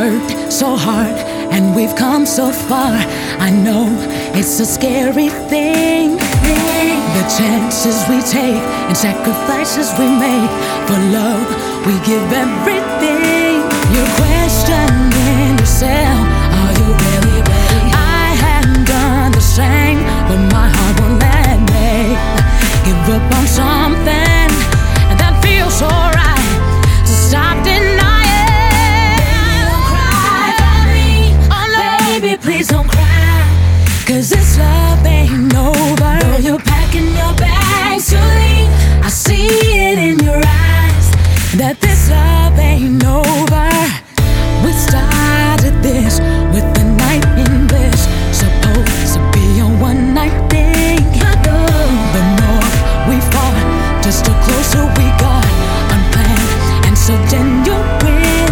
worked so hard and we've come so far. I know it's a scary thing. The chances we take and sacrifices we make for love, we give everything. You're questioning yourself. Just the closer we got unplanned. And so then you win.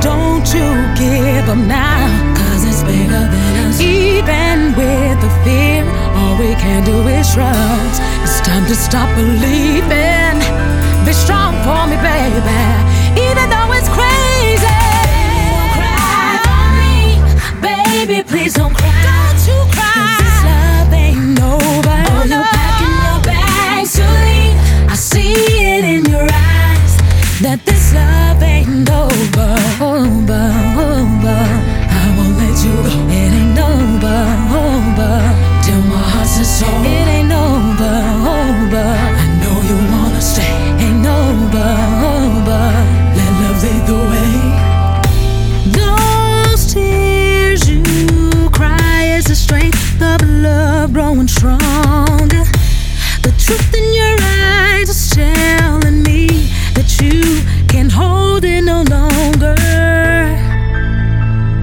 Don't you give up now. Cause it's bigger than us. Even with the fear, all we can do is shrug. It's time to stop believing. Be strong for me, baby. Even though it's crazy. Don't cry for me, baby. Please don't cry.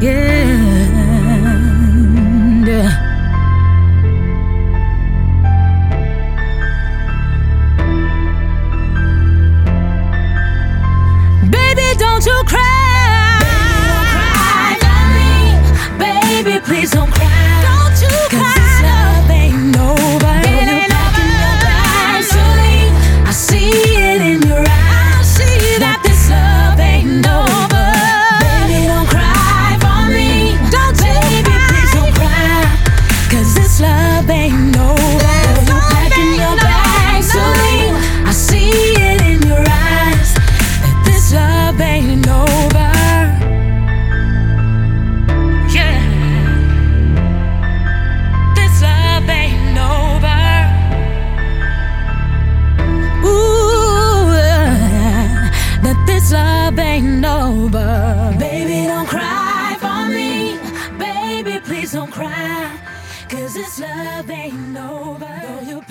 end. Baby, don't you cry. Don't cry, darling. Baby, please don't cry. this love ain't over.